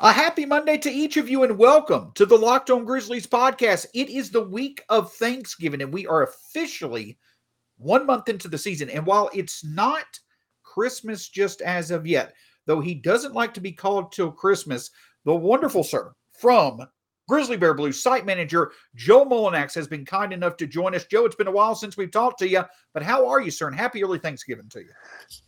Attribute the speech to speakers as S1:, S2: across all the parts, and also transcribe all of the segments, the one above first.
S1: A happy Monday to each of you, and welcome to the Locked On Grizzlies podcast. It is the week of Thanksgiving, and we are officially one month into the season. And while it's not Christmas just as of yet, though he doesn't like to be called till Christmas, the wonderful sir from Grizzly Bear Blues site manager Joe Mullinax has been kind enough to join us. Joe, it's been a while since we've talked to you, but how are you, sir? And happy early Thanksgiving to you.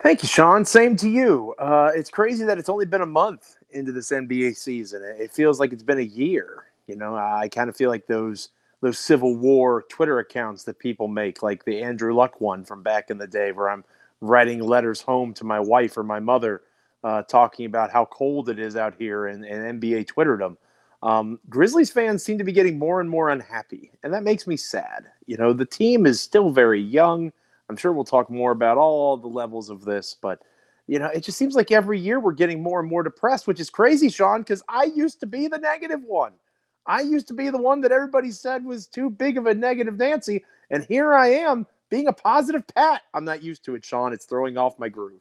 S2: Thank you, Shawn. Same to you. Uh, it's crazy that it's only been a month into this NBA season. It feels like it's been a year. You know, I kind of feel like those those Civil War Twitter accounts that people make, like the Andrew Luck one from back in the day, where I'm writing letters home to my wife or my mother, uh, talking about how cold it is out here, and, and NBA Twitterdom. Um, Grizzlies fans seem to be getting more and more unhappy, and that makes me sad. You know, the team is still very young. I'm sure we'll talk more about all the levels of this, but you know, it just seems like every year we're getting more and more depressed, which is crazy, Shawn, because I used to be the negative one. I used to be the one that everybody said was too big of a negative Nancy, and here I am being a positive Pat. I'm not used to it, Shawn. It's throwing off my groove.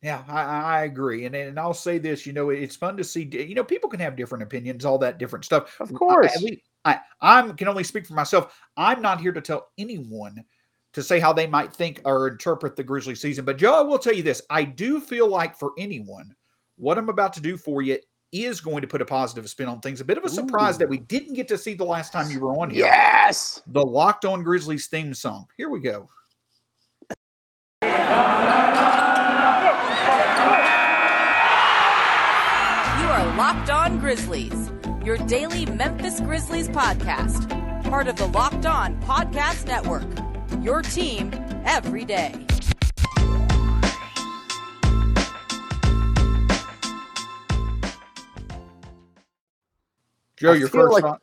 S1: Yeah, I, I agree, and and I'll say this. You know, it's fun to see. You know, people can have different opinions, all that different stuff.
S2: Of course,
S1: I, I I'm can only speak for myself. I'm not here to tell anyone to say how they might think or interpret the Grizzly season. But Joe, I will tell you this: I do feel like for anyone, what I'm about to do for you is going to put a positive spin on things. A bit of a surprise Ooh. that we didn't get to see the last time you were on here.
S2: Yes,
S1: the Locked On Grizzlies theme song. Here we go.
S3: You are Locked On Grizzlies, your daily Memphis Grizzlies podcast. Part of the Locked On Podcast Network. Your team every day.
S1: Joe, your first.
S2: Like,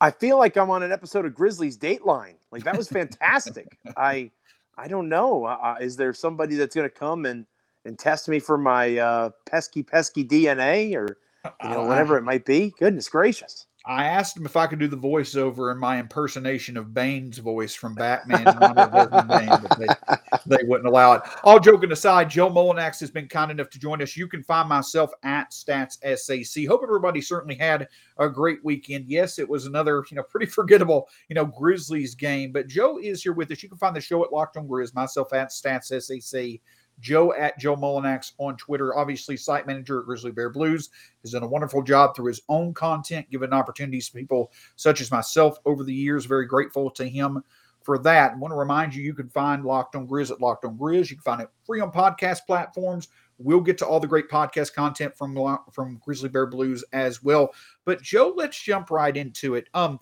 S2: I feel like I'm on an episode of Grizzlies Dateline. Like that was fantastic. I, I don't know. Uh, is there somebody that's going to come and and test me for my uh, pesky pesky DNA or you know, whatever it might be. Goodness gracious.
S1: I asked him if I could do the voiceover in my impersonation of Bane's voice from Batman, Bane, but they, they wouldn't allow it. All joking aside, Joe Mullinax has been kind enough to join us. You can find myself at Stats SAC. Hope everybody certainly had a great weekend. Yes, it was another, you know, pretty forgettable, you know, Grizzlies game, but Joe is here with us. You can find the show at Locked on Grizz, myself at Stats SAC. Joe at Joe Mullinax on Twitter. Obviously, site manager at Grizzly Bear Blues has done a wonderful job through his own content, giving opportunities to people such as myself over the years. Very grateful to him for that. I want to remind you, you can find Locked on Grizz at Locked on Grizz. You can find it free on podcast platforms. We'll get to all the great podcast content from from Grizzly Bear Blues as well. But Joe, let's jump right into it. Um,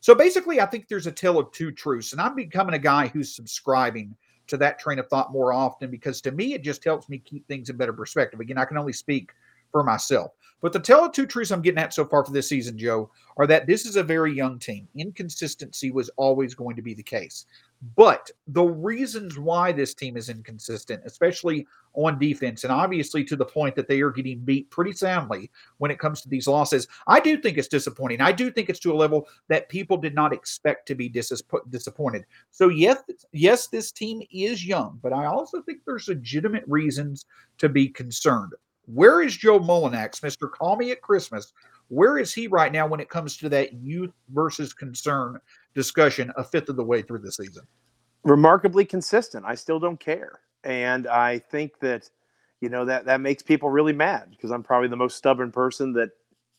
S1: so basically, I think there's a tale of two truths, and I'm becoming a guy who's subscribing to that train of thought more often because to me, it just helps me keep things in better perspective. Again, I can only speak for myself. But the tell of two truths I'm getting at so far for this season, Joe, are that this is a very young team. Inconsistency was always going to be the case. But the reasons why this team is inconsistent, especially on defense, and obviously to the point that they are getting beat pretty soundly when it comes to these losses, I do think it's disappointing. I do think it's to a level that people did not expect to be dis- disappointed. So yes, yes, this team is young, but I also think there's legitimate reasons to be concerned. Where is Joe Mullinax, Mr. Call Me at Christmas? Where is he right now when it comes to that youth versus concern discussion a fifth of the way through the season?
S2: Remarkably consistent. I still don't care. And I think that, you know, that that makes people really mad because I'm probably the most stubborn person that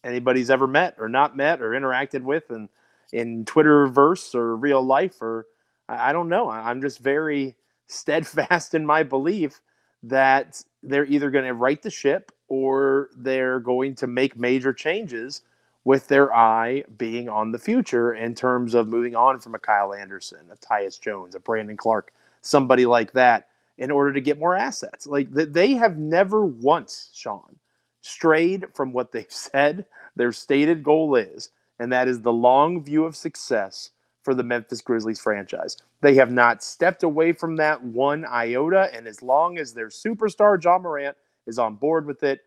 S2: anybody's ever met or not met or interacted with and in Twitterverse or real life or I don't know. I'm just very steadfast in my belief that they're either going to right the ship or they're going to make major changes with their eye being on the future in terms of moving on from a Kyle Anderson, a Tyus Jones, a Brandon Clarke, somebody like that, in order to get more assets. Like they have never once, Shawn, strayed from what they've said their stated goal is, and that is the long view of success for the Memphis Grizzlies franchise. They have not stepped away from that one iota, and as long as their superstar Ja Morant is on board with it,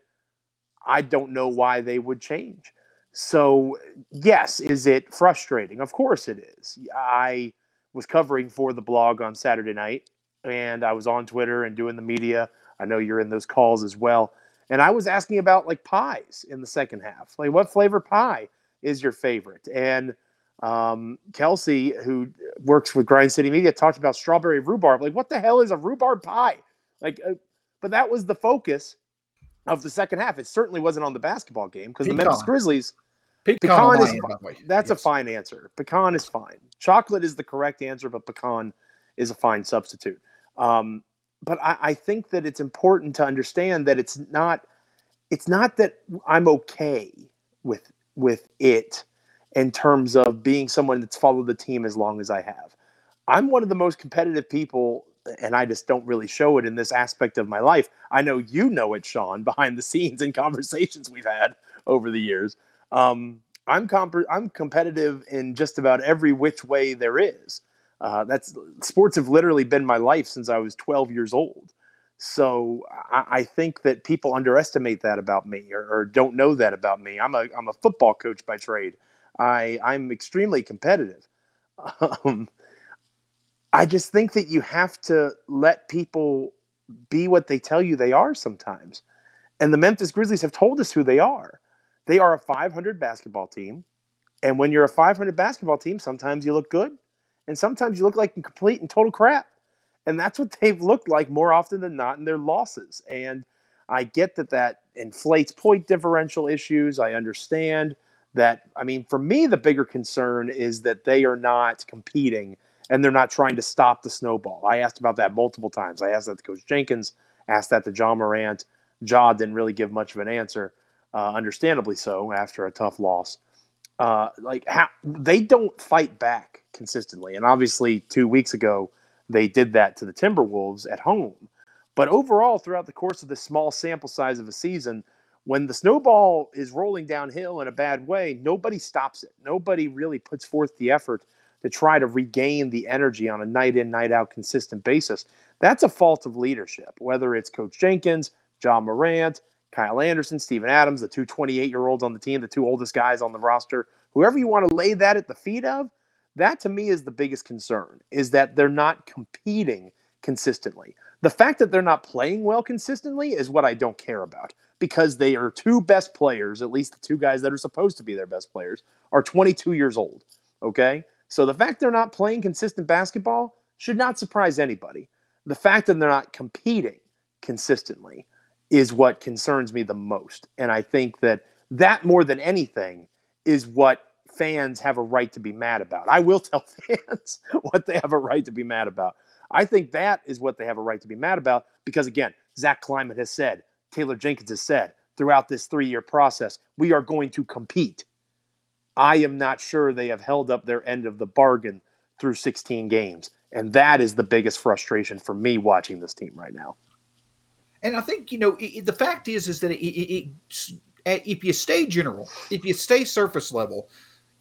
S2: I don't know why they would change. So, yes, is it frustrating? Of course it is. I was covering for the blog on Saturday night, and I was on Twitter and doing the media. I know you're in those calls as well. And I was asking about like pies in the second half. Like, what flavor pie is your favorite? And um, Kelsey, who works with Grind City Media, talked about strawberry rhubarb. Like, what the hell is a rhubarb pie? Like, uh, but that was the focus of the second half. It certainly wasn't on the basketball game because the Memphis Grizzlies.
S1: Pecan,
S2: pecan is
S1: end,
S2: that's yes. a fine answer. Pecan is fine. Chocolate is the correct answer, but pecan is a fine substitute. Um, but I, I think that it's important to understand that it's not it's not that I'm okay with with it in terms of being someone that's followed the team as long as I have. I'm one of the most competitive people, and I just don't really show it in this aspect of my life. I know you know it, Shawn, behind the scenes in conversations we've had over the years. Um, I'm comp- I'm competitive in just about every which way there is. Uh, that's sports have literally been my life since I was 12 years old. So I, I think that people underestimate that about me or, or, don't know that about me. I'm a I'm a football coach by trade. I I'm extremely competitive. Um, I just think that you have to let people be what they tell you they are sometimes. And the Memphis Grizzlies have told us who they are. They are a 500 basketball team. And when you're a 500 basketball team, sometimes you look good and sometimes you look like complete and total crap. And that's what they've looked like more often than not in their losses. And I get that that inflates point differential issues. I understand that I mean, for me, the bigger concern is that they are not competing and they're not trying to stop the snowball. I asked about that multiple times. I asked that to Coach Jenkins, asked that to Ja Morant. Ja didn't really give much of an answer, uh, understandably so, after a tough loss. Uh, like how they don't fight back consistently, and obviously two weeks ago they did that to the Timberwolves at home. But overall, throughout the course of this small sample size of a season, when the snowball is rolling downhill in a bad way, nobody stops it. Nobody really puts forth the effort to try to regain the energy on a night in, night out consistent basis. That's a fault of leadership, whether it's Coach Jenkins, Ja Morant, Kyle Anderson, Steven Adams, the two 28 year olds on the team, the two oldest guys on the roster, whoever you want to lay that at the feet of, that to me is the biggest concern is that they're not competing consistently. The fact that they're not playing well consistently is what I don't care about because they are two best players, at least the two guys that are supposed to be their best players, are 22 years old. Okay. So the fact they're not playing consistent basketball should not surprise anybody. The fact that they're not competing consistently is what concerns me the most. And I think that that more than anything is what fans have a right to be mad about. I will tell fans what they have a right to be mad about. I think that is what they have a right to be mad about because, again, Zach Kleiman has said Taylor Jenkins has said throughout this three year process, we are going to compete. I am not sure they have held up their end of the bargain through 16 games. And that is the biggest frustration for me watching this team right now.
S1: And I think, you know, it, the fact is, is that it, it, if you stay general, if you stay surface level,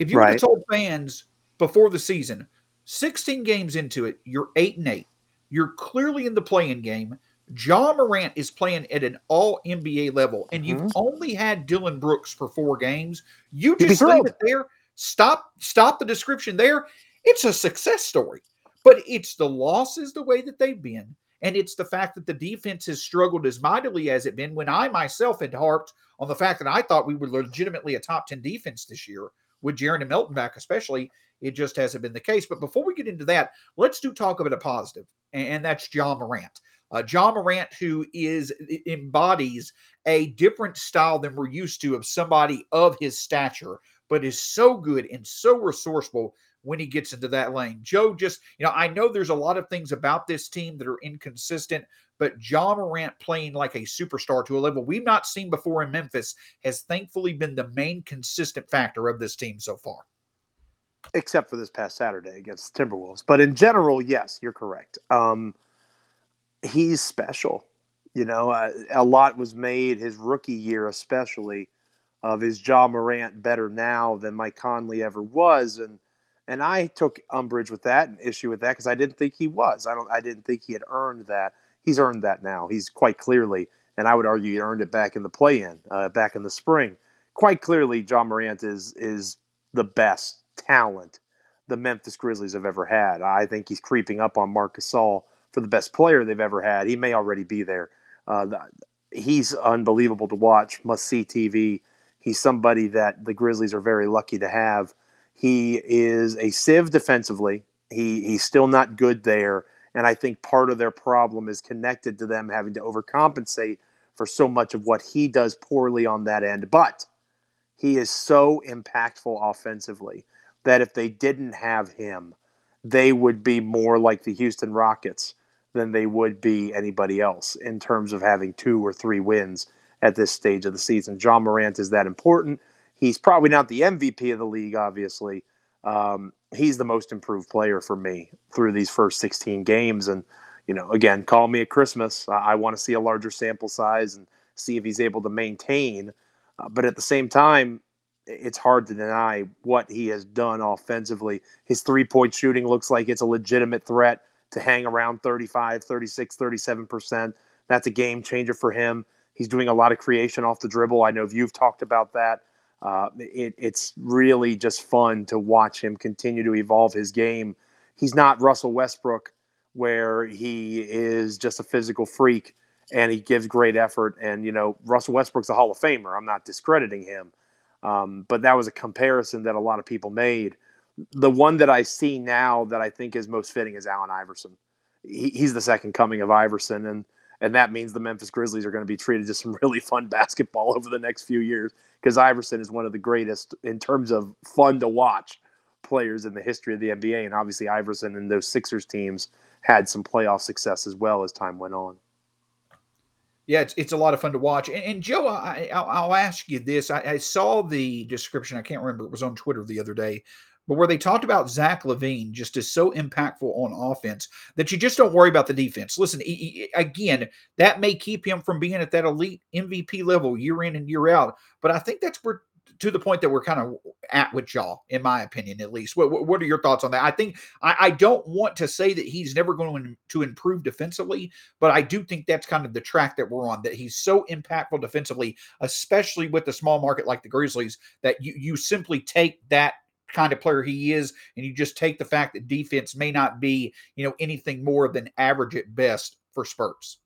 S1: if you right. told fans before the season, 16 games into it, you're eight and eight. You're clearly in the play-in game. Ja Morant is playing at an all NBA level, and mm-hmm. you've only had Dillon Brooks for four games. You just leave it there. Stop, stop the description there. It's a success story, but it's the losses the way that they've been, and it's the fact that the defense has struggled as mightily as it been. When I myself had harped on the fact that I thought we were legitimately a top ten defense this year with Jaren and Melton back, especially, it just hasn't been the case. But before we get into that, let's do talk about a positive, and that's Ja Morant. Uh, Ja Morant, who is embodies a different style than we're used to of somebody of his stature, but is so good and so resourceful when he gets into that lane. Joe, just you know, I know there's a lot of things about this team that are inconsistent, but Ja Morant playing like a superstar to a level we've not seen before in Memphis has thankfully been the main consistent factor of this team so far.
S2: Except for this past Saturday against Timberwolves, but in general, yes, you're correct. Um, he's special. You know, uh, a lot was made his rookie year, especially, of his Ja Morant better now than Mike Conley ever was, and and I took umbrage with that and issue with that because I didn't think he was. I don't. I didn't think he had earned that. He's earned that now. He's quite clearly, and I would argue he earned it back in the play-in, uh, back in the spring. Quite clearly, Ja Morant is is the best talent the Memphis Grizzlies have ever had. I think he's creeping up on Marc Gasol for the best player they've ever had. He may already be there. Uh, he's unbelievable to watch. Must see TV. He's somebody that the Grizzlies are very lucky to have. He is a sieve defensively. He he's still not good there, and I think part of their problem is connected to them having to overcompensate for so much of what he does poorly on that end. But he is so impactful offensively that if they didn't have him, they would be more like the Houston Rockets than they would be anybody else in terms of having two or three wins at this stage of the season. Ja Morant is that important. He's probably not the MVP of the league, obviously. Um, he's the most improved player for me through these first 16 games. And, you know, again, call me at Christmas. I, I want to see a larger sample size and see if he's able to maintain. Uh, but at the same time, it's hard to deny what he has done offensively. His three point shooting looks like it's a legitimate threat to hang around 35, 36, 37%. That's a game changer for him. He's doing a lot of creation off the dribble. I know you've talked about that. Uh, it, it's really just fun to watch him continue to evolve his game. He's not Russell Westbrook, where he is just a physical freak and he gives great effort. And, you know, Russell Westbrook's a Hall of Famer. I'm not discrediting him. Um, but that was a comparison that a lot of people made. The one that I see now that I think is most fitting is Allen Iverson. He, he's the second coming of Iverson, and and that means the Memphis Grizzlies are going to be treated to some really fun basketball over the next few years because Iverson is one of the greatest in terms of fun to watch players in the history of the NBA, and obviously Iverson and those Sixers teams had some playoff success as well as time went on.
S1: Yeah, it's, it's a lot of fun to watch. And, and Joe, I, will ask you this. I, I, saw the description. I can't remember. It was on Twitter the other day, but where they talked about Zach LaVine just is so impactful on offense that you just don't worry about the defense. Listen, he, he, again, that may keep him from being at that elite MVP level year in and year out. But I think that's where to the point that we're kind of at with y'all, in my opinion, at least. What, what are your thoughts on that? I think I, I, don't want to say that he's never going to improve defensively, but I do think that's kind of the track that we're on. That he's so impactful defensively, especially with the small market like the Grizzlies, that you you simply take that kind of player he is, and you just take the fact that defense may not be you know anything more than average at best for Spurs.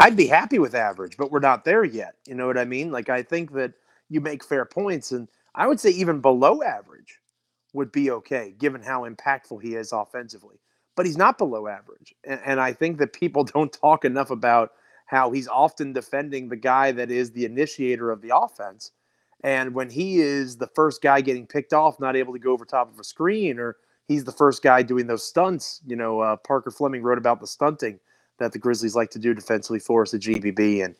S2: I'd be happy with average, but we're not there yet. You know what I mean? Like I think that you make fair points. And I would say even below average would be okay, given how impactful he is offensively. But he's not below average. And, and I think that people don't talk enough about how he's often defending the guy that is the initiator of the offense. And when he is the first guy getting picked off, not able to go over top of a screen, or he's the first guy doing those stunts, you know, uh, Parker Fleming wrote about the stunting that the Grizzlies like to do defensively for us at GBB. And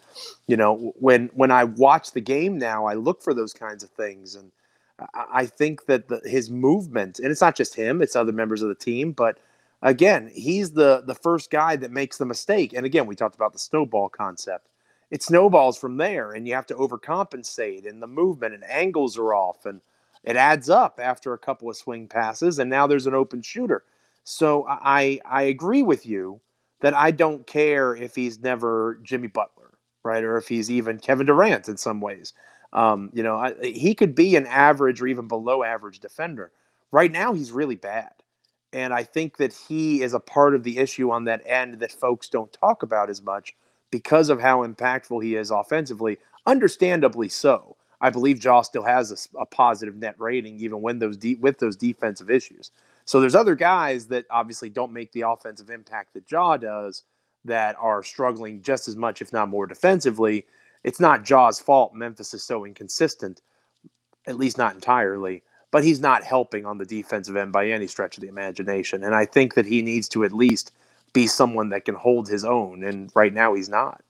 S2: you know, when when I watch the game now, I look for those kinds of things, and I, think that the, his movement, and it's not just him; it's other members of the team, but again, he's the the first guy that makes the mistake. And again, we talked about the snowball concept. It snowballs from there, and you have to overcompensate, and the movement and angles are off, and it adds up after a couple of swing passes, and now there's an open shooter. So I I agree with you that I don't care if he's never Jimmy Butler, right? Or if he's even Kevin Durant in some ways. Um, you know, I, he could be an average or even below average defender. Right now, he's really bad. And I think that he is a part of the issue on that end that folks don't talk about as much because of how impactful he is offensively. Understandably so. I believe Ja still has a, a positive net rating, even when those de- with those defensive issues. So there's other guys that obviously don't make the offensive impact that Ja does that are struggling just as much, if not more, defensively. It's not Ja's fault. Memphis is so inconsistent, at least not entirely. But he's not helping on the defensive end by any stretch of the imagination. And I think that he needs to at least be someone that can hold his own. And right now he's not.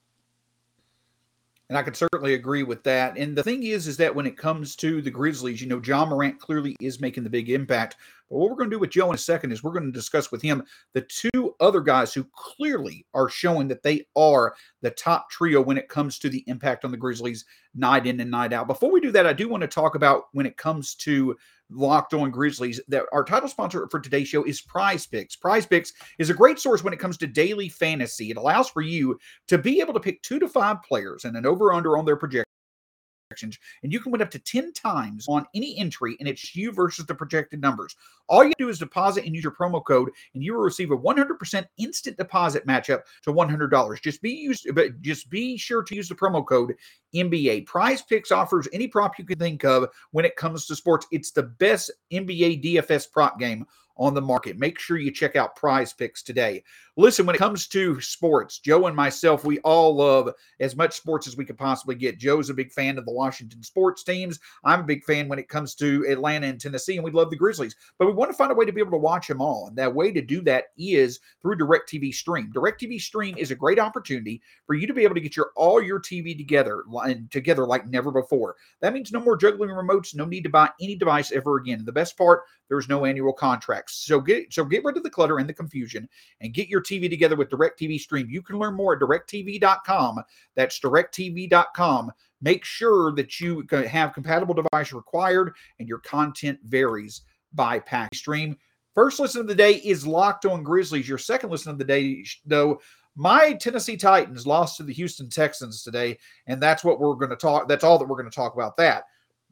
S1: And I could certainly agree with that. And the thing is, is that when it comes to the Grizzlies, you know, Ja Morant clearly is making the big impact. But what we're going to do with Joe in a second is we're going to discuss with him the two other guys who clearly are showing that they are the top trio when it comes to the impact on the Grizzlies night in and night out. Before we do that, I do want to talk about when it comes to Locked On Grizzlies that our title sponsor for today's show is Prize Picks. Prize Picks is a great source when it comes to daily fantasy. It allows for you to be able to pick two to five players and an over under on their projection projections, and you can win up to 10 times on any entry, and it's you versus the projected numbers. All you do is deposit and use your promo code, and you will receive a 100% instant deposit matchup to $100. Just be used, but just be sure to use the promo code NBA. Prize Picks offers any prop you can think of when it comes to sports. It's the best NBA DFS prop game on the market. Make sure you check out Prize Picks today. Listen, when it comes to sports, Joe and myself, we all love as much sports as we could possibly get. Joe's a big fan of the Washington sports teams. I'm a big fan when it comes to Atlanta and Tennessee, and we love the Grizzlies. But we want to find a way to be able to watch them all. And that way to do that is through DirecTV Stream. DirecTV Stream is a great opportunity for you to be able to get your all your TV together and together like never before. That means no more juggling remotes, no need to buy any device ever again. And the best part, there's no annual contracts. So get so get rid of the clutter and the confusion and get your TV together with DirecTV Stream. You can learn more at directv.com. That's directv.com. Make sure that you have compatible device required and your content varies by pack stream. First listen of the day is Locked on Grizzlies. Your second listen of the day, though, my Tennessee Titans lost to the Houston Texans today, and that's what we're going to talk. That's all that we're going to talk about. That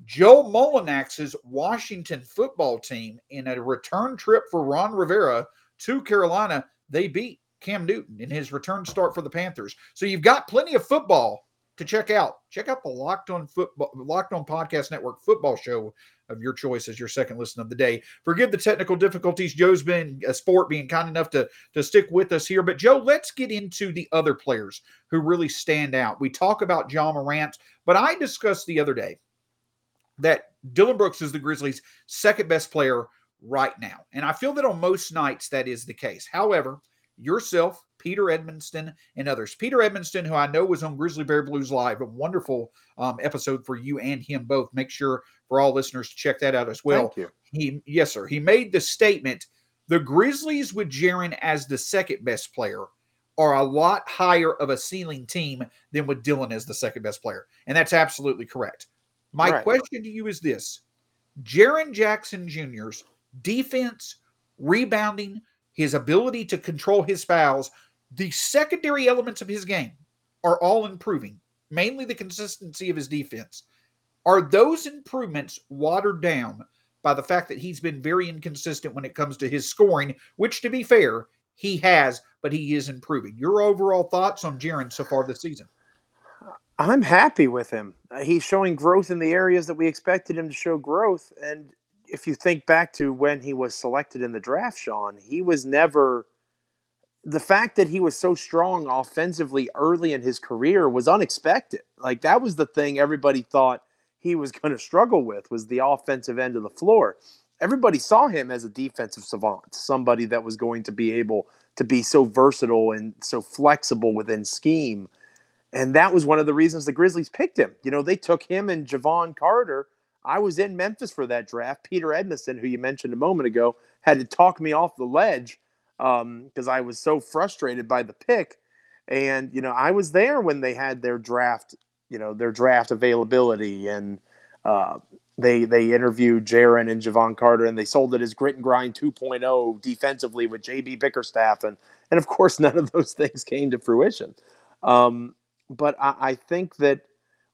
S1: Joe Mullinax's Washington football team in a return trip for Ron Rivera to Carolina, they beat Cam Newton in his return start for the Panthers. So you've got plenty of football to check out. Check out the Locked On Football Locked On Podcast Network football show of your choice as your second listen of the day. Forgive the technical difficulties. Joe's been a sport being kind enough to to stick with us here. But Joe, let's get into the other players who really stand out. We talk about Ja Morant, but I discussed the other day that Dillon Brooks is the Grizzlies' second best player right now. And I feel that on most nights that is the case. However, yourself, Peter Edmonston, and others. Peter Edmonston, who I know was on Grizzly Bear Blues Live, a wonderful um, episode for you and him both. Make sure for all listeners to check that out as well.
S2: Thank you.
S1: He, yes, sir. He made the statement the Grizzlies with Jaren as the second best player are a lot higher of a ceiling team than with Dillon as the second best player. And that's absolutely correct. My right. question to you is this Jaren Jackson Jr.'s defense, rebounding, his ability to control his fouls, the secondary elements of his game are all improving, mainly the consistency of his defense. Are those improvements watered down by the fact that he's been very inconsistent when it comes to his scoring, which, to be fair, he has, but he is improving? Your overall thoughts on Jaren so far this season?
S2: I'm happy with him. He's showing growth in the areas that we expected him to show growth. And if you think back to when he was selected in the draft, Shawn, he was never the fact that he was so strong offensively early in his career was unexpected. Like that was the thing everybody thought he was going to struggle with was the offensive end of the floor. Everybody saw him as a defensive savant, somebody that was going to be able to be so versatile and so flexible within scheme. And that was one of the reasons the Grizzlies picked him. You know, they took him and Jevon Carter I was in Memphis for that draft. Peter Edmondson, who you mentioned a moment ago, had to talk me off the ledge because um, I was so frustrated by the pick. And you know, I was there when they had their draft, you know, their draft availability, and uh, they they interviewed Jaren and Jevon Carter, and they sold it as grit and grind 2.0 defensively with JB Bickerstaff, and and of course, none of those things came to fruition. Um, but I, I think that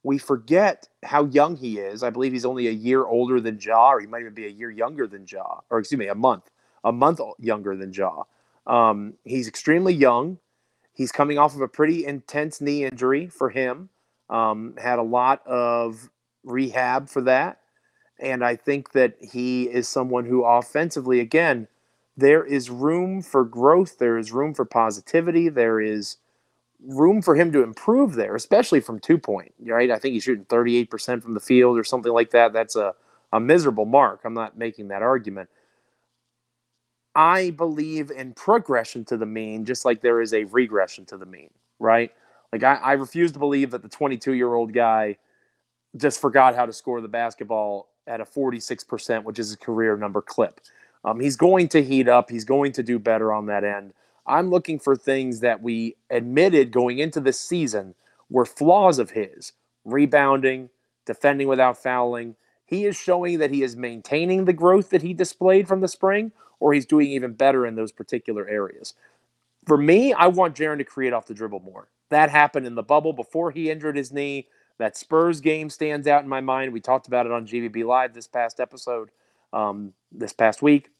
S2: we forget how young he is. I believe he's only a year older than Ja, or he might even be a year younger than Ja, or excuse me, a month, a month younger than Ja. Um, he's extremely young. He's coming off of a pretty intense knee injury for him. Um, had a lot of rehab for that. And I think that he is someone who offensively, again, there is room for growth. There is room for positivity. There is room for him to improve there, especially from two point. Right, I think he's shooting thirty eight percent from the field or something like that. That's a a miserable mark. I'm not making that argument. I believe in progression to the mean, just like there is a regression to the mean. Right, like I, I refuse to believe that the 22 year old guy just forgot how to score the basketball at a 46%, which is his career number clip. Um, he's going to heat up. He's going to do better on that end. I'm looking for things that we admitted going into this season were flaws of his rebounding, defending without fouling. He is showing that he is maintaining the growth that he displayed from the spring, or he's doing even better in those particular areas. For me, I want Jaren to create off the dribble more. That happened in the bubble before he injured his knee. That Spurs game stands out in my mind. We talked about it on GBB Live this past episode, um, this past week.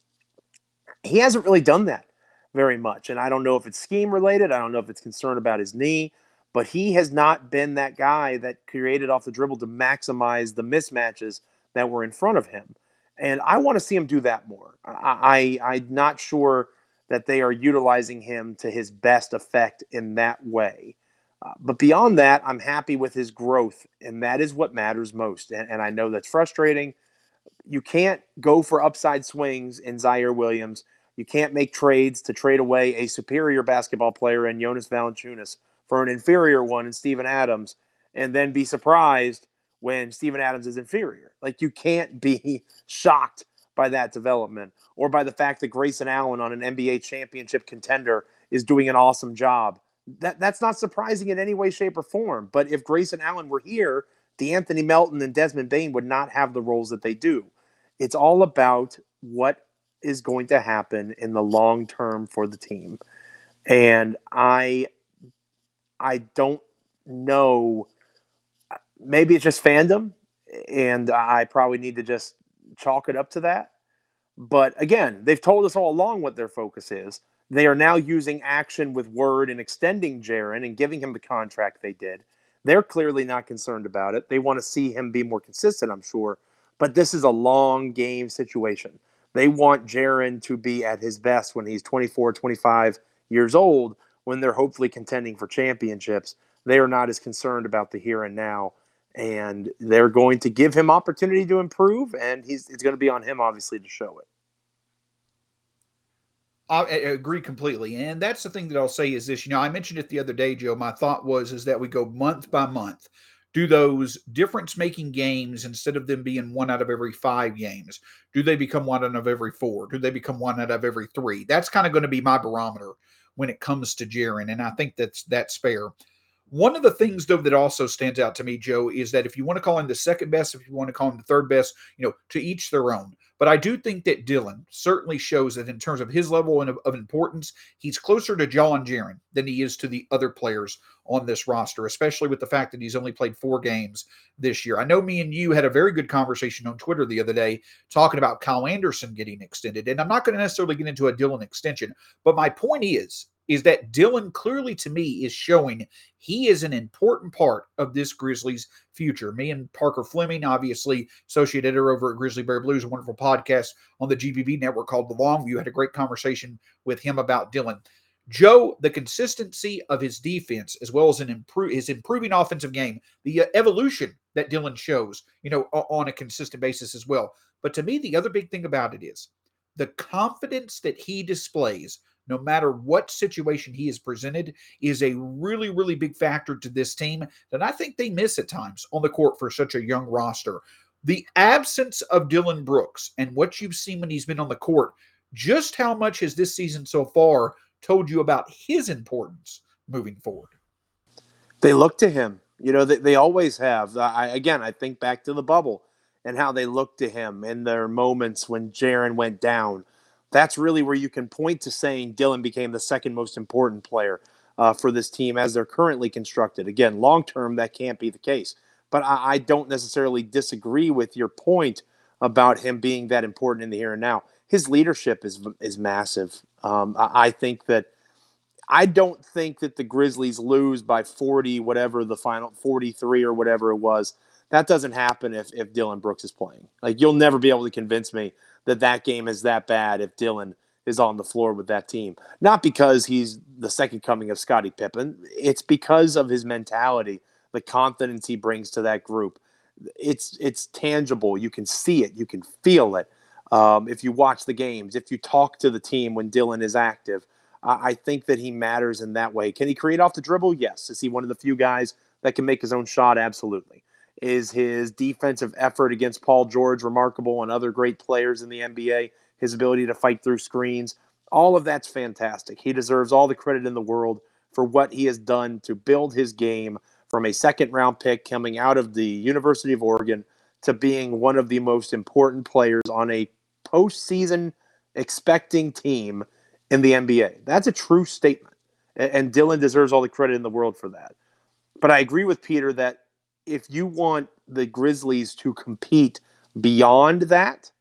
S2: He hasn't really done that very much. And I don't know if it's scheme related. I don't know if it's concern about his knee, but he has not been that guy that created off the dribble to maximize the mismatches that were in front of him. And I want to see him do that more. I, I I'm not sure that they are utilizing him to his best effect in that way. Uh, but beyond that, I'm happy with his growth, and that is what matters most. And, and I know that's frustrating. You can't go for upside swings in Ziaire Williams. You can't make trades to trade away a superior basketball player in Jonas Valanciunas for an inferior one in Steven Adams, and then be surprised when Steven Adams is inferior. Like you can't be shocked by that development or by the fact that Grayson Allen on an NBA championship contender is doing an awesome job that that's not surprising in any way, shape, or form. But if Grayson Allen were here, De'Anthony Melton and Desmond Bane would not have the roles that they do. It's all about what is going to happen in the long term for the team. And I I don't know uh, maybe it's just fandom and I probably need to just chalk it up to that. But again, they've told us all along what their focus is. They are now using action with word and extending Jaren and giving him the contract they did. They're clearly not concerned about it. They want to see him be more consistent, I'm sure. But this is a long game situation. They want Jaren to be at his best when he's 24, 25 years old, when they're hopefully contending for championships. They are not as concerned about the here and now. And they're going to give him opportunity to improve, and he's it's going to be on him, obviously, to show it.
S1: I agree completely. And that's the thing that I'll say is this, you know, I mentioned it the other day, Joe. My thought was is that we go month by month, do those difference making games instead of them being one out of every five games. Do they become one out of every four? Do they become one out of every three? That's kind of going to be my barometer when it comes to Jaren. And I think that's that's fair. One of the things, though, that also stands out to me, Joe, is that if you want to call him the second best, if you want to call him the third best, you know, to each their own. But I do think that Dillon certainly shows that in terms of his level of, of importance, he's closer to John Jaren than he is to the other players on this roster, especially with the fact that he's only played four games this year. I know me and you had a very good conversation on Twitter the other day talking about Kyle Anderson getting extended. And I'm not going to necessarily get into a Dillon extension, but my point is is that Dillon clearly to me is showing he is an important part of this Grizzlies future. Me and Parker Fleming, obviously associate editor over at Grizzly Bear Blues, a wonderful podcast on the GBB network called The Long View, had a great conversation with him about Dillon. Joe, the consistency of his defense, as well as an improve his improving offensive game, the uh, evolution that Dillon shows, you know, on a consistent basis as well. But to me, the other big thing about it is the confidence that he displays no matter what situation he is presented, is a really, really big factor to this team that I think they miss at times on the court for such a young roster. The absence of Dillon Brooks and what you've seen when he's been on the court, just how much has this season so far told you about his importance moving forward?
S2: They look to him. You know, they, they always have. I, again, I think back to the bubble and how they looked to him in their moments when Jaren went down that's really where you can point to saying Dillon became the second most important player uh, for this team as they're currently constructed. Again, long term, that can't be the case. But I, I, don't necessarily disagree with your point about him being that important in the here and now. His leadership is is massive. Um, I, I think that I don't think that the Grizzlies lose by 40, whatever the final 43 or whatever it was. That doesn't happen if, if Dillon Brooks is playing. Like you'll never be able to convince me that that game is that bad if Dillon is on the floor with that team. Not because he's the second coming of Scottie Pippen, it's because of his mentality, the confidence he brings to that group. It's it's tangible. You can see it. You can feel it. Um, if you watch the games, if you talk to the team when Dillon is active, I think that he matters in that way. Can he create off the dribble? Yes. Is he one of the few guys that can make his own shot? Absolutely. Is his defensive effort against Paul George remarkable and other great players in the NBA? His ability to fight through screens, all of that's fantastic. He deserves all the credit in the world for what he has done to build his game from a second round pick coming out of the University of Oregon to being one of the most important players on a postseason expecting team in the NBA. That's a true statement. And Dillon deserves all the credit in the world for that. But I agree with Peter that if you want the Grizzlies to compete beyond that,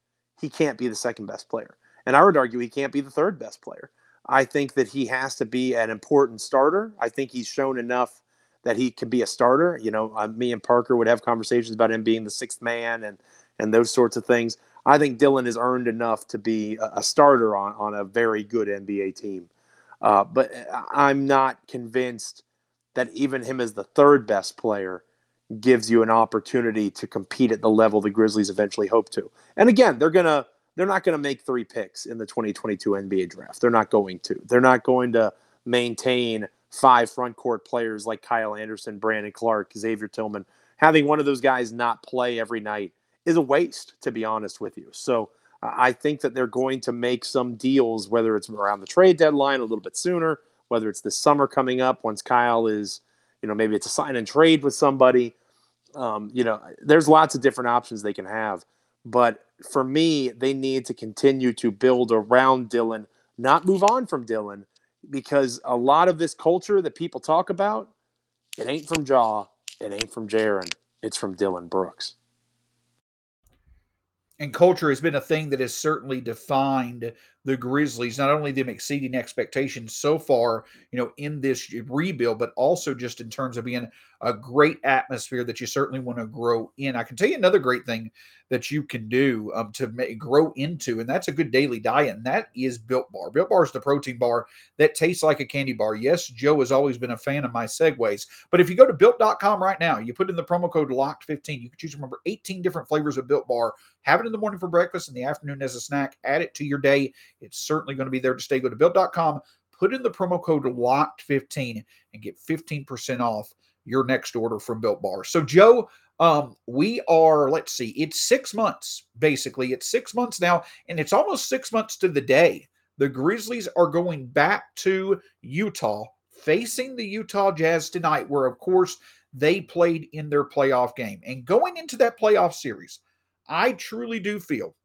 S2: he can't be the second best player. And I would argue he can't be the third best player. I think that he has to be an important starter. I think he's shown enough that he can be a starter. You know, uh, me and Parker would have conversations about him being the sixth man and and those sorts of things. I think Dillon has earned enough to be a, a starter on on a very good NBA team. Uh, but uh, I'm not convinced that even him as the third best player gives you an opportunity to compete at the level the Grizzlies eventually hope to. And again, they're gonna they're not gonna make three picks in the 2022 NBA draft. They're not going to. They're not going to maintain five front court players like Kyle Anderson, Brandon Clarke, Xavier Tillman. Having one of those guys not play every night is a waste, to be honest with you. So uh, I think that they're going to make some deals, whether it's around the trade deadline a little bit sooner, whether it's this summer coming up once Kyle is, you know, maybe it's a sign and trade with somebody. Um, you know, there's lots of different options they can have. But for me, they need to continue to build around Dillon, not move on from Dillon, because a lot of this culture that people talk about, it ain't from Ja, it ain't from Jaren, it's from Dillon Brooks
S1: and culture has been a thing that has certainly defined the Grizzlies, not only them exceeding expectations so far, you know, in this rebuild, but also just in terms of being a great atmosphere that you certainly want to grow in. I can tell you another great thing that you can do um, to make, grow into, and that's a good daily diet, and that is Built Bar. Built Bar is the protein bar that tastes like a candy bar. Yes, Joe has always been a fan of my segues, but if you go to built.com right now, you put in the promo code LOCKED15, you can choose from over 18 different flavors of Built Bar. Have it in the morning for breakfast, in the afternoon as a snack. Add it to your day. It's certainly going to be there to stay. Go to built.com, put in the promo code LOCKED15 and get 15% off your next order from Built Bar. So, Joe, um, we are, let's see, it's six months, basically. It's six months now, and it's almost six months to the day. The Grizzlies are going back to Utah, facing the Utah Jazz tonight, where, of course, they played in their playoff game. And going into that playoff series, I truly do feel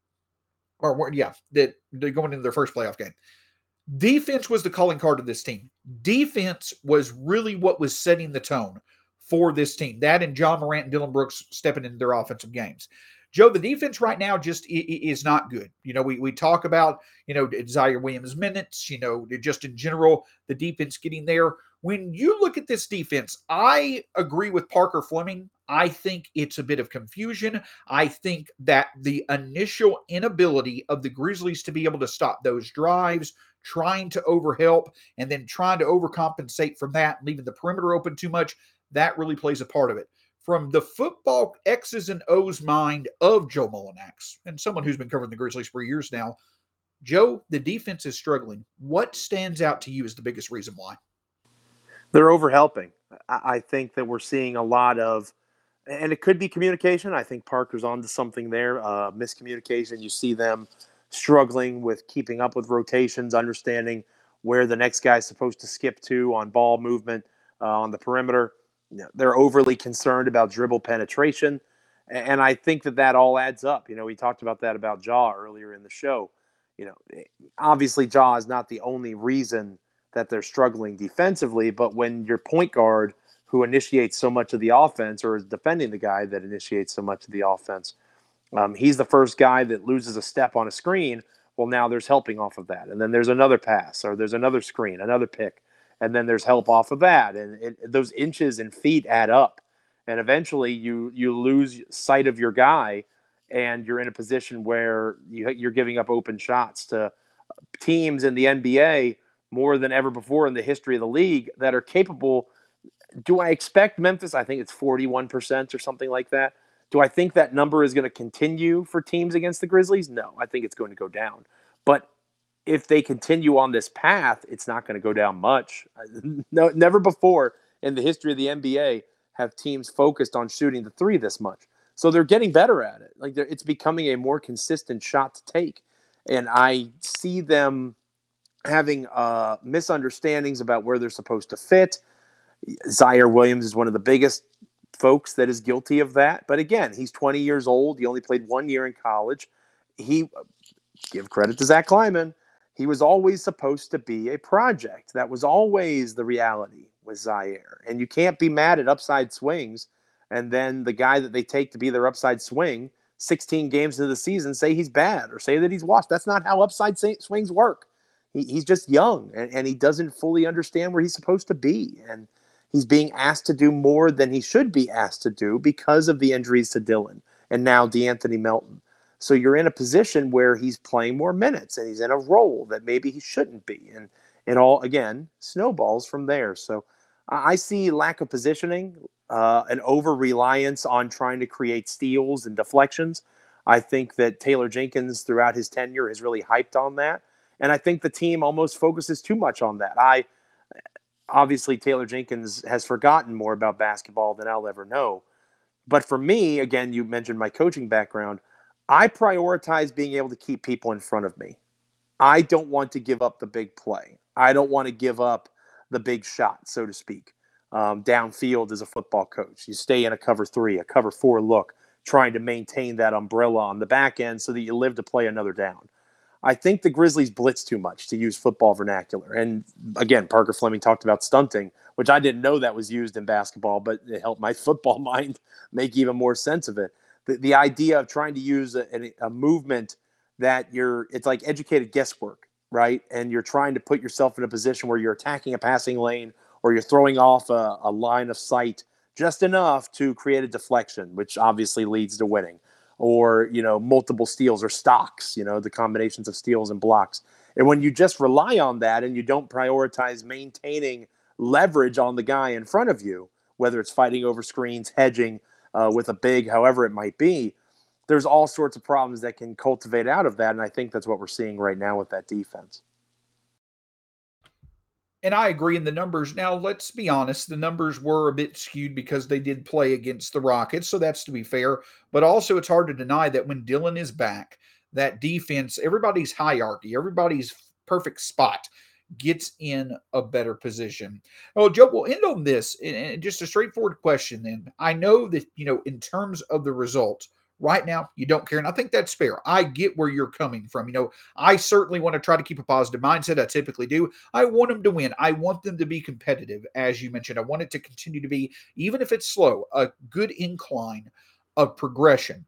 S1: or yeah, that they're going into their first playoff game. Defense was the calling card of this team. Defense was really what was setting the tone for this team. That and Ja Morant and Dillon Brooks stepping into their offensive games. Joe, the defense right now just is not good. You know, we, we talk about, you know, Ziaire Williams minutes, you know, just in general, the defense getting there. When you look at this defense, I agree with Parker Fleming. I think it's a bit of confusion. I think that the initial inability of the Grizzlies to be able to stop those drives, trying to overhelp, and then trying to overcompensate from that, leaving the perimeter open too much, that really plays a part of it. From the football X's and O's mind of Joe Mullinax, and someone who's been covering the Grizzlies for years now, Joe, the defense is struggling. What stands out to you as the biggest reason why?
S2: They're overhelping. I think that we're seeing a lot of and it could be communication. I think Parker's onto something there. Uh, miscommunication. You see them struggling with keeping up with rotations, understanding where the next guy's supposed to skip to on ball movement uh, on the perimeter. They're overly concerned about dribble penetration, and I think that that all adds up. You know, we talked about that about Ja earlier in the show. You know, eh, obviously Ja is not the only reason that they're struggling defensively, but when your point guard – who initiates so much of the offense or is defending the guy that initiates so much of the offense. Um, he's the first guy that loses a step on a screen. Well, now there's helping off of that. And then there's another pass or there's another screen, another pick. And then there's help off of that. And it, those inches and feet add up. And eventually you you lose sight of your guy and you're in a position where you, you're giving up open shots to teams in the NBA more than ever before in the history of the league that are capable do I expect Memphis? I think it's 41% or something like that. Do I think that number is going to continue for teams against the Grizzlies? No, I think it's going to go down. But if they continue on this path, it's not going to go down much. No, never before in the history of the NBA have teams focused on shooting the three this much. So they're getting better at it. Like it's becoming a more consistent shot to take. And I see them having uh, misunderstandings about where they're supposed to fit Ziaire Williams is one of the biggest folks that is guilty of that. But again, he's 20 years old. He only played one year in college. He, give credit to Zach Kleiman, he was always supposed to be a project. That was always the reality with Ziaire. And you can't be mad at upside swings and then the guy that they take to be their upside swing 16 games into the season say he's bad or say that he's washed. That's not how upside swings work. He, he's just young and, and he doesn't fully understand where he's supposed to be. And he's being asked to do more than he should be asked to do because of the injuries to Dillon and now De'Anthony Melton. So you're in a position where he's playing more minutes and he's in a role that maybe he shouldn't be. And it all, again, snowballs from there. So I see lack of positioning, uh, an over reliance on trying to create steals and deflections. I think that Taylor Jenkins, throughout his tenure, has really hyped on that. And I think the team almost focuses too much on that. I obviously Taylor Jenkins has forgotten more about basketball than I'll ever know. But for me, again, you mentioned my coaching background. I prioritize being able to keep people in front of me. I don't want to give up the big play. I don't want to give up the big shot, so to speak um, downfield as a football coach. You stay in a cover three, a cover four look, trying to maintain that umbrella on the back end so that you live to play another down. I think the Grizzlies blitz too much to use football vernacular. And again, Parker Fleming talked about stunting, which I didn't know that was used in basketball, but it helped my football mind make even more sense of it. The, the idea of trying to use a, a movement that you're, it's like educated guesswork, right? And you're trying to put yourself in a position where you're attacking a passing lane or you're throwing off a, a line of sight just enough to create a deflection, which obviously leads to winning, or you know multiple steals or stocks, you know the combinations of steals and blocks. And when you just rely on that and you don't prioritize maintaining leverage on the guy in front of you, whether it's fighting over screens, hedging uh, with a big, however it might be, there's all sorts of problems that can cultivate out of that. And I think that's what we're seeing right now with that defense.
S1: And I agree in the numbers. Now, let's be honest, the numbers were a bit skewed because they did play against the Rockets. So that's to be fair. But also, it's hard to deny that when Dillon is back, that defense, everybody's hierarchy, everybody's perfect spot gets in a better position. Well, Joe, we'll end on this. And just a straightforward question then. I know that, you know, in terms of the result, right now you don't care and i think that's fair. I get where you're coming from you know i certainly want to try to keep a positive mindset i typically do. I want them to win. I want them to be competitive as you mentioned. I want it to continue to be even if it's slow a good incline of progression.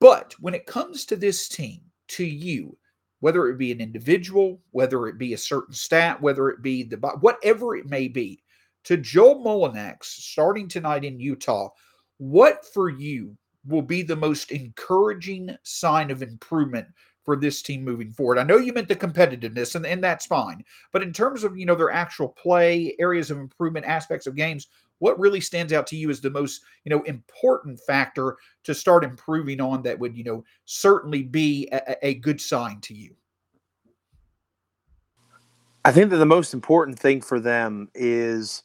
S1: But when it comes to this team to you whether it be an individual whether it be a certain stat whether it be the whatever it may be to Joe Mullinax starting tonight in utah what for you will be the most encouraging sign of improvement for this team moving forward. I know you meant the competitiveness, and, and that's fine. But in terms of you know their actual play, areas of improvement, aspects of games, what really stands out to you as the most you know important factor to start improving on that would you know certainly be a, a good sign to you?
S2: I think that the most important thing for them is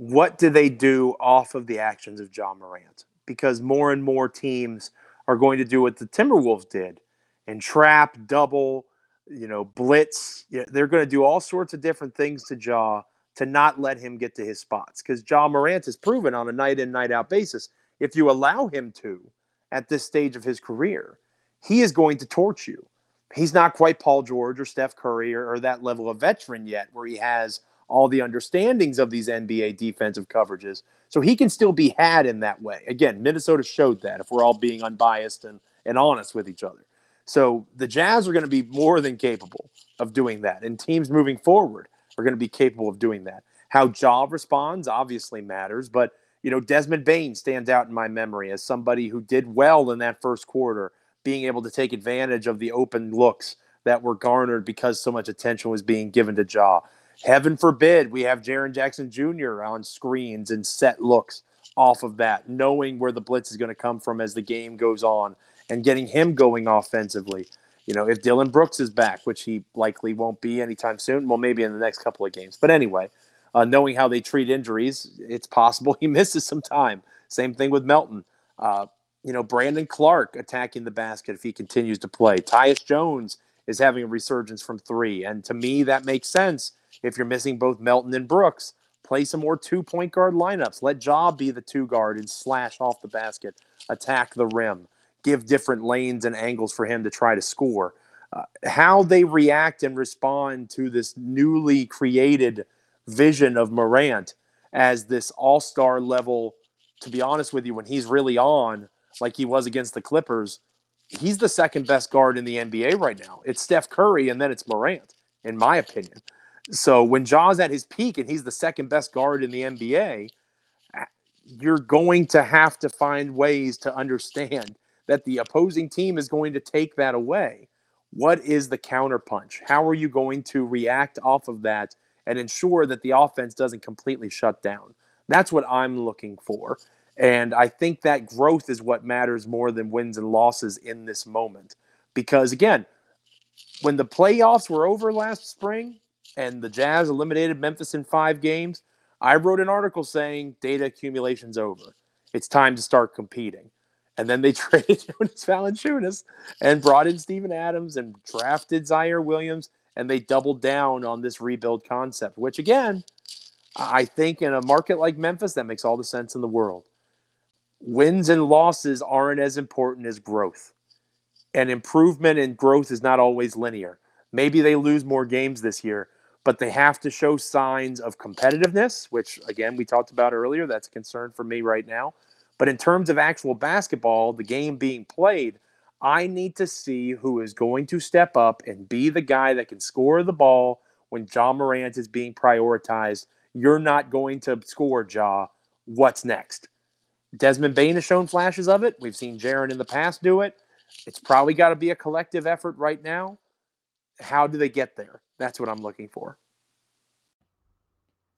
S2: what do they do off of the actions of Ja Morant? because more and more teams are going to do what the Timberwolves did and trap, double, you know, blitz. They're going to do all sorts of different things to Ja to not let him get to his spots because Ja Morant has proven on a night in, night out basis if you allow him to at this stage of his career, he is going to torch you. He's not quite Paul George or Steph Curry or, or that level of veteran yet where he has all the understandings of these NBA defensive coverages. So he can still be had in that way. Again, Minnesota showed that if we're all being unbiased and, and honest with each other. So the Jazz are going to be more than capable of doing that. And teams moving forward are going to be capable of doing that. How Ja responds obviously matters, but you know, Desmond Bane stands out in my memory as somebody who did well in that first quarter, being able to take advantage of the open looks that were garnered because so much attention was being given to Ja. Heaven forbid we have Jaren Jackson Jr. on screens and set looks off of that, knowing where the blitz is going to come from as the game goes on and getting him going offensively. You know, if Dillon Brooks is back, which he likely won't be anytime soon, well, maybe in the next couple of games. But anyway, uh, knowing how they treat injuries, it's possible he misses some time. Same thing with Melton. Uh, you know, Brandon Clarke attacking the basket if he continues to play. Tyus Jones is having a resurgence from three. And to me, that makes sense if you're missing both Melton and Brooks, play some more two point guard lineups. Let Ja be the two guard and slash off the basket, attack the rim, give different lanes and angles for him to try to score. Uh, how they react and respond to this newly created vision of Morant as this all star level to be honest with you, when he's really on, like he was against the Clippers, he's the second best guard in the NBA right now. It's Steph Curry and then it's Morant, in my opinion. So when Ja's at his peak and he's the second best guard in the NBA, you're going to have to find ways to understand that the opposing team is going to take that away. What is the counterpunch? How are you going to react off of that and ensure that the offense doesn't completely shut down? That's what I'm looking for. And I think that growth is what matters more than wins and losses in this moment. Because again, when the playoffs were over last spring and the Jazz eliminated Memphis in five games, I wrote an article saying data accumulation's over. It's time to start competing. And then they traded Jonas Valanciunas and brought in Steven Adams and drafted Ziaire Williams, and they doubled down on this rebuild concept, which again, I think in a market like Memphis, that makes all the sense in the world. Wins and losses aren't as important as growth. And improvement and growth is not always linear. Maybe they lose more games this year, but they have to show signs of competitiveness, which again we talked about earlier. That's a concern for me right now. But in terms of actual basketball, the game being played, I need to see who is going to step up and be the guy that can score the ball when Ja Morant is being prioritized. You're not going to score, Ja. What's next? Desmond Bane has shown flashes of it. We've seen Jaren in the past do it. It's probably got to be a collective effort right now. How do they get there? That's what I'm looking for.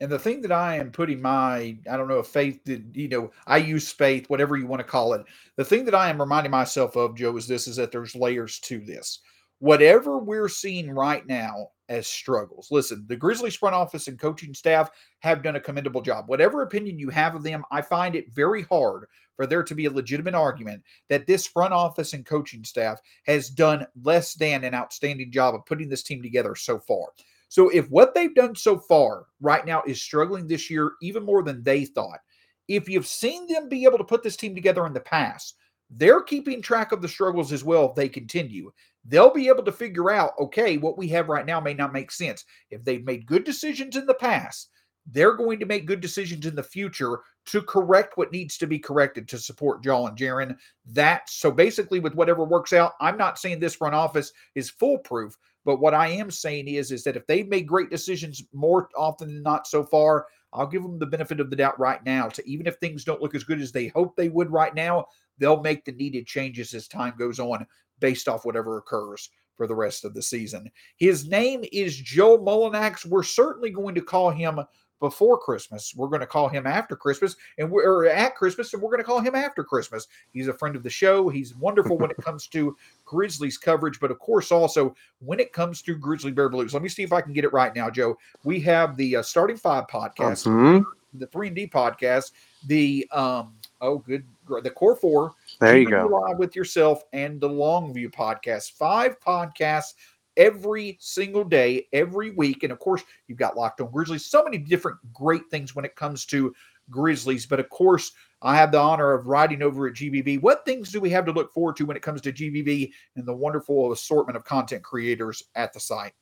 S1: And the thing that I am putting my, I don't know if faith, did, you know, I use faith, whatever you want to call it. The thing that I am reminding myself of, Joe, is this is that there's layers to this. Whatever we're seeing right now as struggles, listen, the Grizzlies front office and coaching staff have done a commendable job. Whatever opinion you have of them, I find it very hard for there to be a legitimate argument that this front office and coaching staff has done less than an outstanding job of putting this team together so far. So, if what they've done so far right now is struggling this year even more than they thought, if you've seen them be able to put this team together in the past, they're keeping track of the struggles as well if they continue. They'll be able to figure out, okay, what we have right now may not make sense. If they've made good decisions in the past, they're going to make good decisions in the future to correct what needs to be corrected to support Ja and Jaren. That so basically, with whatever works out, I'm not saying this front office is foolproof, but what I am saying is is that if they've made great decisions more often than not so far, I'll give them the benefit of the doubt right now. To even if things don't look as good as they hope they would right now, they'll make the needed changes as time goes on, based off whatever occurs for the rest of the season. His name is Joe Mullinax. We're certainly going to call him before Christmas. We're going to call him after Christmas, and we're at Christmas, and we're going to call him after Christmas. He's a friend of the show. He's wonderful when it comes to Grizzlies coverage, but of course, also when it comes to Grizzly Bear Blues. Let me see if I can get it right now, Joe. We have the uh, Starting Five podcast,
S2: Mhm.
S1: the Three and D podcast, the um, oh good, the Core Four.
S2: There you go.
S1: Live with yourself and the Longview podcast. Five podcasts every single day, every week. And of course, you've got Locked on Grizzlies. So many different great things when it comes to Grizzlies. But of course, I have the honor of writing over at GBB. What things do we have to look forward to when it comes to GBB and the wonderful assortment of content creators at the site?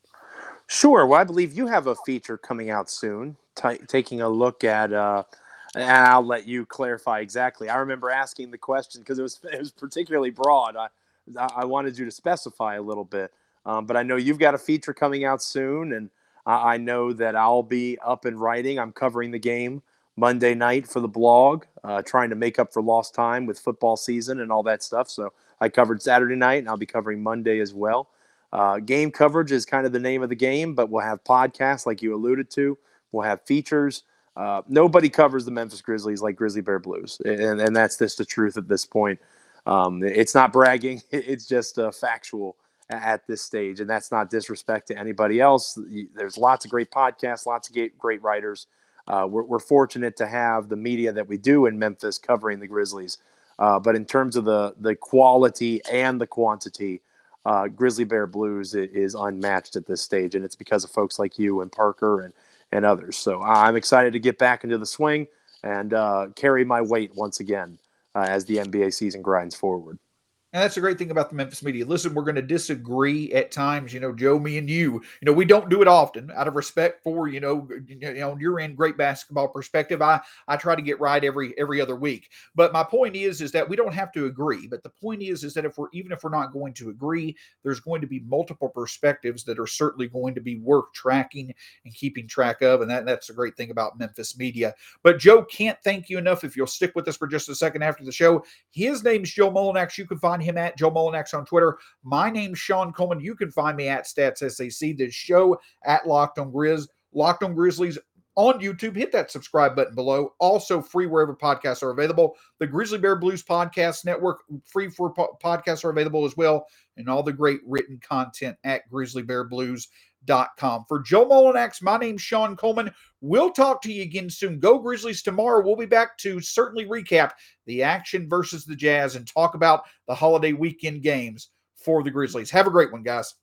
S2: Sure. Well, I believe you have a feature coming out soon, t- taking a look at. Uh, and I'll let you clarify exactly. I remember asking the question because it was it was particularly broad. I I wanted you to specify a little bit, um, but I know you've got a feature coming out soon, and I, I know that I'll be up and writing. I'm covering the game Monday night for the blog, uh, trying to make up for lost time with football season and all that stuff. So I covered Saturday night, and I'll be covering Monday as well. Uh, game coverage is kind of the name of the game, but we'll have podcasts like you alluded to. We'll have features. Uh, nobody covers the Memphis Grizzlies like Grizzly Bear Blues, and, and that's just the truth at this point. Um, it's not bragging; it's just uh, factual at this stage, and that's not disrespect to anybody else. There's lots of great podcasts, lots of great, writers. Uh, we're, we're fortunate to have the media that we do in Memphis covering the Grizzlies. Uh, but in terms of the the quality and the quantity, uh, Grizzly Bear Blues is unmatched at this stage, and it's because of folks like you and Parker and and others. So I'm excited to get back into the swing and uh, carry my weight once again uh, as the NBA season grinds forward.
S1: And that's the great thing about the Memphis media. Listen, we're going to disagree at times. You know, Joe, me, and you. You know, we don't do it often out of respect for you know, you know, you're in great basketball perspective. I I try to get right every every other week. But my point is, is that we don't have to agree. But the point is, is that if we're even if we're not going to agree, there's going to be multiple perspectives that are certainly going to be worth tracking and keeping track of. And that that's the great thing about Memphis media. But Joe can't thank you enough. If you'll stick with us for just a second after the show, his name's Joe Mullinax. You can find him at Joe Mullinax on Twitter. My name's Shawn Coleman. You can find me at Stats SAC. The show at Locked on Grizz, Locked on Grizzlies on YouTube. Hit that subscribe button below. Also free wherever podcasts are available. The Grizzly Bear Blues Podcast Network, free for po- podcasts are available as well. And all the great written content at grizzlybearblues.com. For Joe Mullinax, my name's Shawn Coleman. We'll talk to you again soon. Go Grizzlies tomorrow. We'll be back to certainly recap the action versus the Jazz and talk about the holiday weekend games for the Grizzlies. Have a great one, guys.